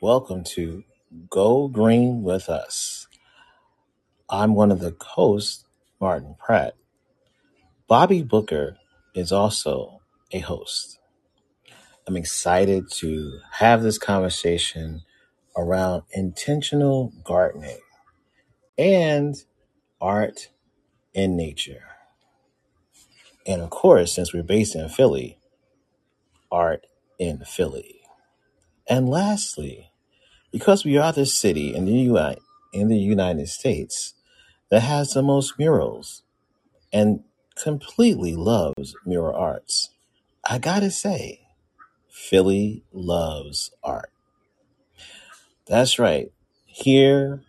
Welcome to Grow Green with Us. I'm one of the hosts, Martin Pratt. Bobby Booker is also a host. I'm excited to have this conversation around intentional gardening and art in nature. And of course, since we're based in Philly, art in Philly. And lastly, because we are the city in the UI in the United States that has the most murals and completely loves mural arts. I gotta say, Philly loves art. That's right. Here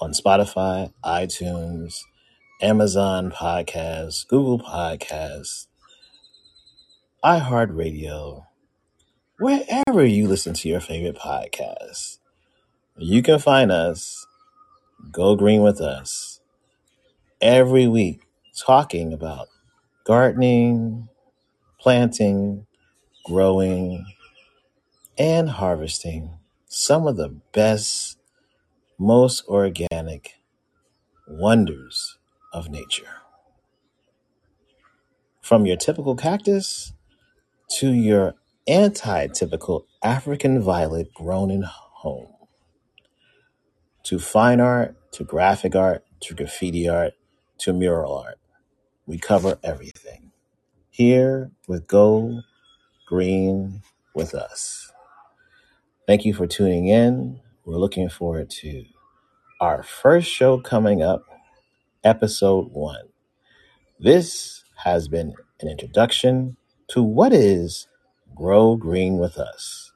on Spotify, iTunes, Amazon Podcasts, Google Podcasts, iHeartRadio, wherever you listen to your favorite podcasts, you can find us, Grow Green with Us, every week talking about gardening, planting, growing, and harvesting some of the best, most organic wonders of nature. From your typical cactus to your anti typical African violet grown in home, to fine art, to graphic art, to graffiti art, to mural art. We cover everything here with Grow Green with us. Thank you for tuning in. We're looking forward to our first show coming up, episode one. This has been an introduction to what is Grow Green with Us.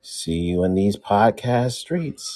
See you in these podcast streets.